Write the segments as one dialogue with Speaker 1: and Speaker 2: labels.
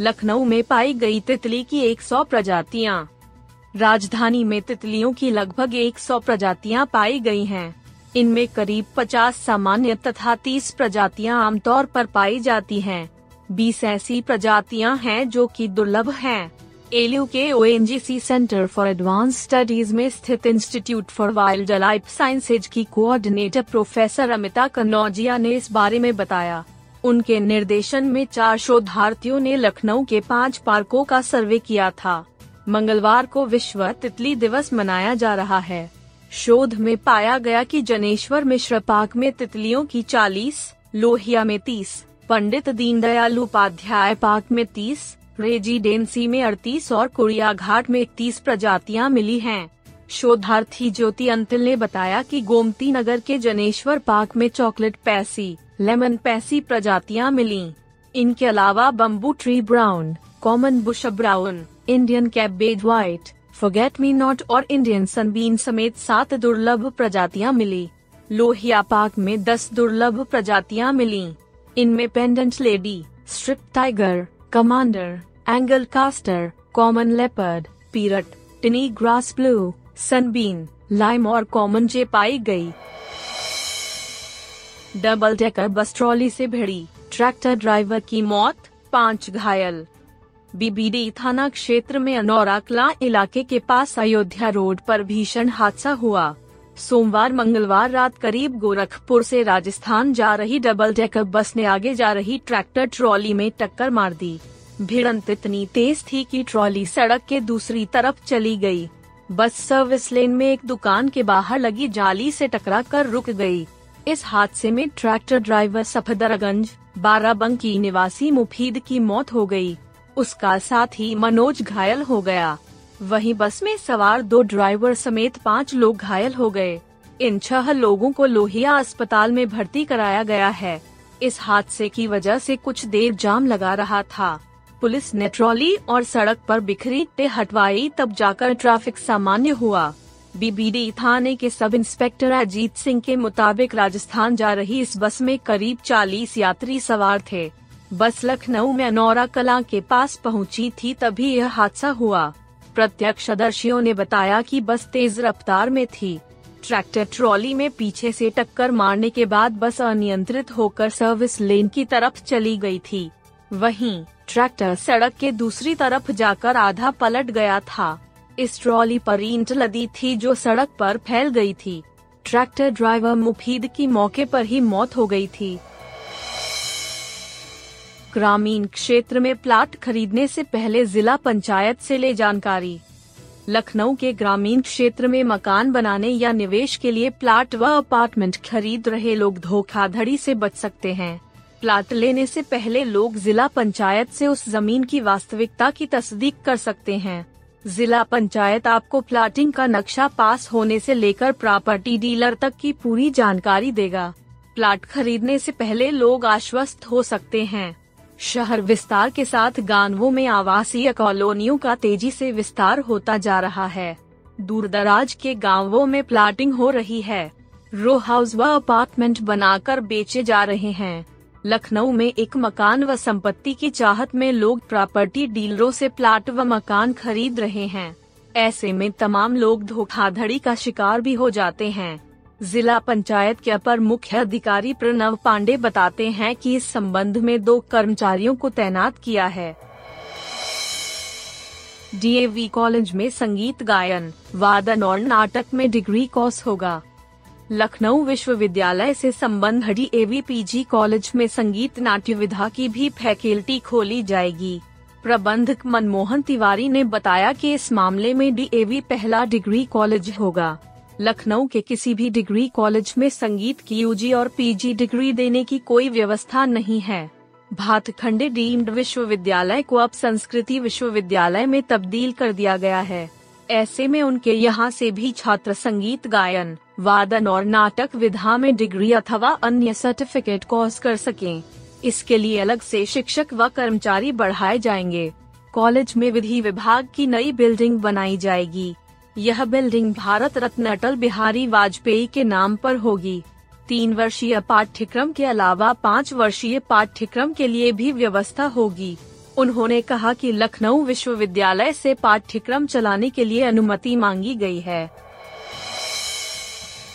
Speaker 1: लखनऊ में पाई गई तितली की 100 प्रजातियाँ राजधानी में तितलियों की लगभग 100 प्रजातियाँ पाई गई हैं। इनमें करीब 50 सामान्य तथा 30 प्रजातियाँ आमतौर पर पाई जाती हैं। 20 ऐसी प्रजातियाँ हैं जो कि दुर्लभ हैं। एलयू के ओ सेंटर फॉर एडवांस स्टडीज़ में स्थित institute for wild life sciences की कोऑर्डिनेटर प्रोफेसर अमिता कन्नौजिया ने इस बारे में बताया उनके निर्देशन में चार शोधार्थियों ने लखनऊ के पाँच पार्कों का सर्वे किया था मंगलवार को विश्व तितली दिवस मनाया जा रहा है शोध में पाया गया कि जनेश्वर मिश्र पार्क में तितलियों की 40, लोहिया में 30, पंडित दीनदयाल उपाध्याय पार्क में 30, रेजिडेंसी में 38 और कुड़िया घाट में 31 प्रजातियाँ मिली हैं। शोधार्थी ज्योति अंतिल ने बताया कि गोमती नगर के जनेश्वर पार्क में चॉकलेट पैसी, लेमन पैसी प्रजातियाँ मिली। इनके अलावा bamboo tree brown, common bush brown, Indian cabbage white forget me not और इंडियन सनबीन समेत सात दुर्लभ प्रजातियाँ मिली। लोहिया पार्क में दस दुर्लभ प्रजातियाँ मिली। इनमें painted lady, striped tiger, commander, angled castor, common leopard, pierrot, tiny grass blue sunbeam lime और कॉमन जे पाई गई। डबल डेकर बस ट्रॉली से भिड़ी। ट्रैक्टर ड्राइवर की मौत, पाँच घायल। बीबीडी थाना क्षेत्र में अनौरा कला इलाके के पास अयोध्या रोड पर भीषण हादसा हुआ। सोमवार मंगलवार रात करीब गोरखपुर से राजस्थान जा रही डबल डेकर बस ने आगे जा रही ट्रैक्टर ट्रॉली में टक्कर मार दी। भिड़ंत इतनी तेज थी कि ट्रॉली सड़क के दूसरी तरफ़ चली गई। बस सर्विस लेन में एक दुकान के बाहर लगी जाली से टकरा कर रुक गई। इस हादसे में ट्रैक्टर ड्राइवर सफदरगंज, बाराबंकी निवासी मुफीद की मौत हो गई। उसका साथ ही मनोज घायल हो गया वहीं बस में सवार दो ड्राइवर समेत पाँच लोग घायल हो गए इन छह लोगों को लोहिया अस्पताल में भर्ती कराया गया है इस हादसे की वजह से कुछ देर जाम लगा रहा था पुलिस ने ट्रॉली और सड़क पर बिखरी टे हटवाई तब जाकर ट्रैफ़िक सामान्य हुआ। बीबीडी थाने के सब इंस्पेक्टर अजीत सिंह के मुताबिक राजस्थान जा रही इस बस में करीब 40 यात्री सवार थे। बस लखनऊ में अनौरा कला के पास पहुँची थी तभी यह हादसा हुआ। प्रत्यक्षदर्शियों ने बताया कि बस तेज रफ्तार में थी। ट्रैक्टर ट्रॉली में पीछे से टक्कर मारने के बाद बस अनियंत्रित होकर सर्विस लेन की तरफ़ चली गई थी। वहीं ट्रैक्टर सड़क के दूसरी तरफ़ जाकर आधा पलट गया था। इस ट्रॉली पर ईंट लदी थी जो सड़क पर फैल गई थी। ट्रैक्टर ड्राइवर मुफीद की मौके पर ही मौत हो गई थी। ग्रामीण क्षेत्र में प्लाट खरीदने से पहले जिला पंचायत से ले जानकारी। लखनऊ के ग्रामीण क्षेत्र में मकान बनाने या निवेश के लिए प्लाट व अपार्टमेंट खरीद रहे लोग धोखाधड़ी से बच सकते हैं। प्लाट लेने से पहले लोग जिला पंचायत से उस ज़मीन की वास्तविकता की तस्दीक कर सकते हैं। जिला पंचायत आपको प्लाटिंग का नक्शा पास होने से लेकर प्रॉपर्टी डीलर तक की पूरी जानकारी देगा। प्लाट खरीदने से पहले लोग आश्वस्त हो सकते हैं। शहर विस्तार के साथ गाँवों में आवासीय कॉलोनियों का तेज़ी से विस्तार होता जा रहा है। दूर दराज के गाँवों में प्लाटिंग हो रही है। रो हाउस व अपार्टमेंट बनाकर बेचे जा रहे हैं। लखनऊ में एक मकान व संपत्ति की चाहत में लोग प्रॉपर्टी डीलरों से प्लाट व मकान खरीद रहे हैं। ऐसे में तमाम लोग धोखाधड़ी का शिकार भी हो जाते हैं। जिला पंचायत के अपर मुख्य अधिकारी प्रणव पांडे बताते हैं कि इस संबंध में दो कर्मचारियों को तैनात किया है। डीएवी कॉलेज में संगीत गायन, वादन और नाटक में डिग्री कोर्स होगा। लखनऊ विश्वविद्यालय से संबंध डी पीजी कॉलेज में संगीत नाट्य विधा की भी फैकल्टी खोली जाएगी। प्रबंधक मनमोहन तिवारी ने बताया कि इस मामले में डीएवी पहला डिग्री कॉलेज होगा। लखनऊ के किसी भी डिग्री कॉलेज में संगीत की यूजी और पीजी डिग्री देने की कोई व्यवस्था नहीं है। भातखंडे डीम्ड विश्वविद्यालय को अब संस्कृति विश्वविद्यालय में तब्दील कर दिया गया है। ऐसे में उनके यहाँ से भी छात्र संगीत गायन, वादन और नाटक विधा में डिग्री अथवा अन्य सर्टिफिकेट कोर्स कर सकें। इसके लिए अलग से शिक्षक व कर्मचारी बढ़ाए जाएँगे। कॉलेज में विधि विभाग की नई बिल्डिंग बनाई जाएगी। यह बिल्डिंग भारत रत्न अटल बिहारी वाजपेयी के नाम पर होगी। तीन वर्षीय पाठ्यक्रम के अलावा पाँच वर्षीय पाठ्यक्रम के लिए भी व्यवस्था होगी। उन्होंने कहा कि लखनऊ विश्वविद्यालय से पाठ्यक्रम चलाने के लिए अनुमति मांगी गई है।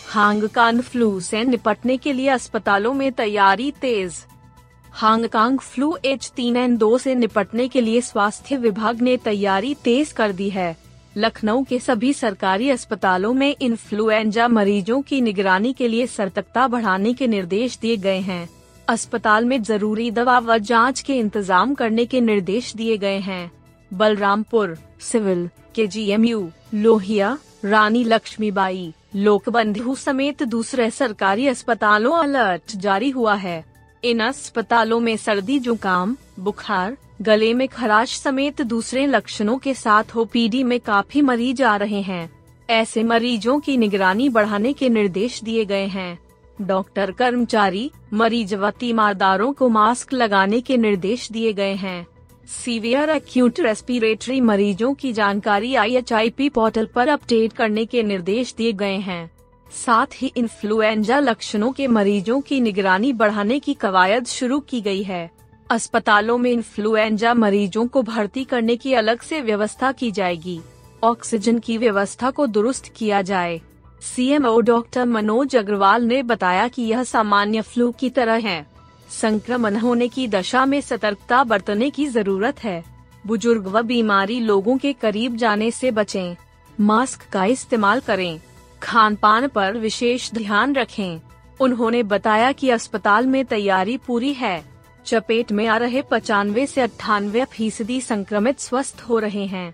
Speaker 1: हांगकांग फ्लू से निपटने के लिए अस्पतालों में तैयारी तेज। हांगकांग फ्लू एच तीन एन दो से निपटने के लिए स्वास्थ्य विभाग ने तैयारी तेज कर दी है। लखनऊ के सभी सरकारी अस्पतालों में इन्फ्लुएंजा मरीजों की निगरानी के लिए सतर्कता बढ़ाने के निर्देश दिए गए हैं। अस्पताल में ज़रूरी दवा व जाँच के इंतज़ाम करने के निर्देश दिए गए हैं। Balrampur, civil K G M U Lohia, Rani Lakshmibai, Lokbandhu समेत दूसरे सरकारी अस्पतालों अलर्ट जारी हुआ है। इन अस्पतालों में सर्दी, जुकाम, बुखार, गले में खराश समेत दूसरे लक्षणों के साथ ओपीडी में काफ़ी मरीज़ आ रहे हैं। ऐसे मरीजों की निगरानी बढ़ाने के निर्देश दिए गए हैं। डॉक्टर कर्मचारी, मरीज़ व तीमारदारों को मास्क लगाने के निर्देश दिए गए हैं। सीवियर एक्यूट रेस्पिरेटरी मरीजों की जानकारी आईएचआईपी पोर्टल पर अपडेट करने के निर्देश दिए गए हैं। साथ ही इन्फ्लुएंजा लक्षणों के मरीजों की निगरानी बढ़ाने की कवायद शुरू की गई है। अस्पतालों में इन्फ्लुएंजा मरीजों को भर्ती करने की अलग से व्यवस्था की जाएगी। ऑक्सीजन की व्यवस्था को दुरुस्त किया जाए। सीएमओ डॉक्टर मनोज अग्रवाल ने बताया कि यह सामान्य फ्लू की तरह है। संक्रमण होने की दशा में सतर्कता बरतने की ज़रूरत है। बुज़ुर्ग व बीमारी लोगों के करीब जाने से बचें, मास्क का इस्तेमाल करें। खान पान पर विशेष ध्यान रखें। उन्होंने बताया कि अस्पताल में तैयारी पूरी है। चपेट में आ रहे पचानवे से अट्ठानवे फ़ीसदी संक्रमित स्वस्थ हो रहे हैं।